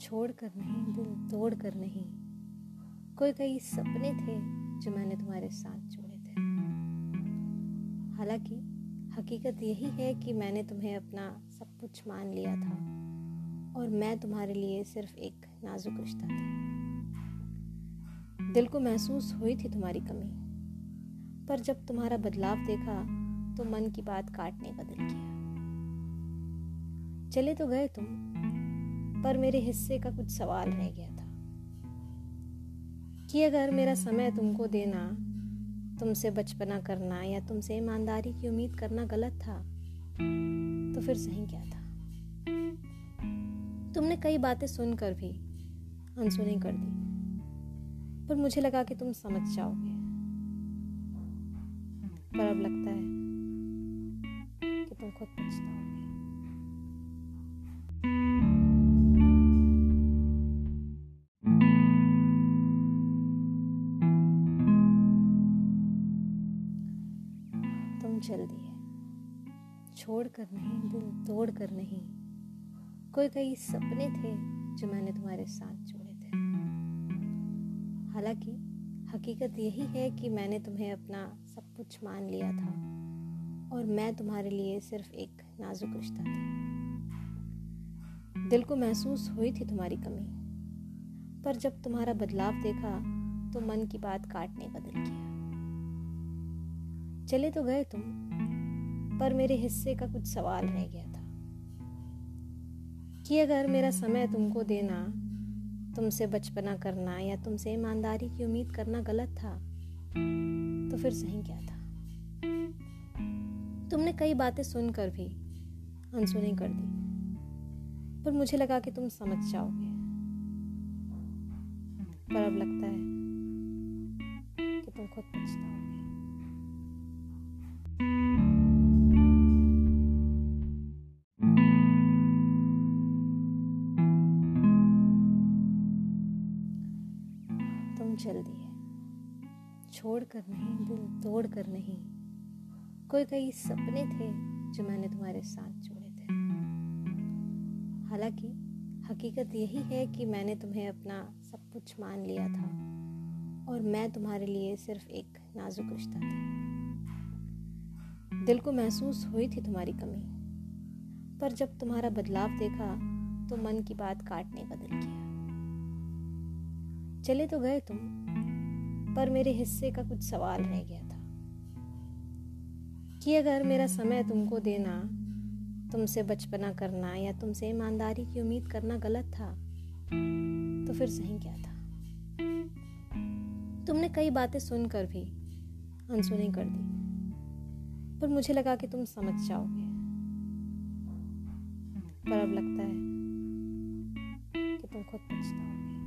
छोड़ कर नहीं, दिल तोड़ कर नहीं। कोई कई सपने थे जो मैंने तुम्हारे साथ जोड़े थे। हालाँकि हकीकत यही है कि मैंने तुम्हें अपना सब कुछ मान लिया था और मैं तुम्हारे लिए सिर्फ़ एक नाजुक रिश्ता थी। दिल को महसूस हुई थी तुम्हारी कमी, पर जब तुम्हारा बदलाव देखा तो मन की बात काटने का दिल किया चले तो गए तुम, पर मेरे हिस्से का कुछ सवाल रह गया था कि अगर मेरा समय तुमको देना, तुमसे बचपना करना या तुमसे ईमानदारी की उम्मीद करना गलत था तो फिर सही क्या था? तुमने कई बातें सुनकर भी अनसुनी कर दी, पर मुझे लगा कि तुम समझ जाओगे। पर अब लगता है कि तुम खुद पछताओगे। चल दिए छोड़ कर नहीं, दिल तोड़ कर नहीं। कोई कई सपने थे जो मैंने तुम्हारे साथ जोड़े थे। हालाँकि हकीकत यही है कि मैंने तुम्हें अपना सब कुछ मान लिया था और मैं तुम्हारे लिए सिर्फ़ एक नाजुक रिश्ता थी। दिल को महसूस हुई थी तुम्हारी कमी, पर जब तुम्हारा बदलाव देखा तो मन की बात काटने का दिल किया चले तो गए तुम, पर मेरे हिस्से का कुछ सवाल रह गया था कि अगर मेरा समय तुमको देना, तुमसे बचपना करना या तुमसे ईमानदारी की उम्मीद करना गलत था तो फिर सही क्या था? तुमने कई बातें सुनकर भी अनसुनी कर दी, पर मुझे लगा कि तुम समझ जाओगे। पर अब लगता है कि तुम खुद पछताओगे। चल दिए छोड़ कर नहीं, दिल तोड़ कर नहीं। कोई कई सपने थे जो मैंने तुम्हारे साथ जोड़े थे। हालाँकि हकीकत यही है कि मैंने तुम्हें अपना सब कुछ मान लिया था और मैं तुम्हारे लिए सिर्फ़ एक नाजुक रिश्ता थी। दिल को महसूस हुई थी तुम्हारी कमी, पर जब तुम्हारा बदलाव देखा तो मन की बात काटने का दिल किया। चले तो गए तुम, पर मेरे हिस्से का कुछ सवाल रह गया था कि अगर मेरा समय तुमको देना, तुमसे बचपना करना या तुमसे ईमानदारी की उम्मीद करना गलत था तो फिर सही क्या था? तुमने कई बातें सुनकर भी अनसुनी कर दी, पर मुझे लगा कि तुम समझ जाओगे। पर अब लगता है कि तुम खुद पछताओगे।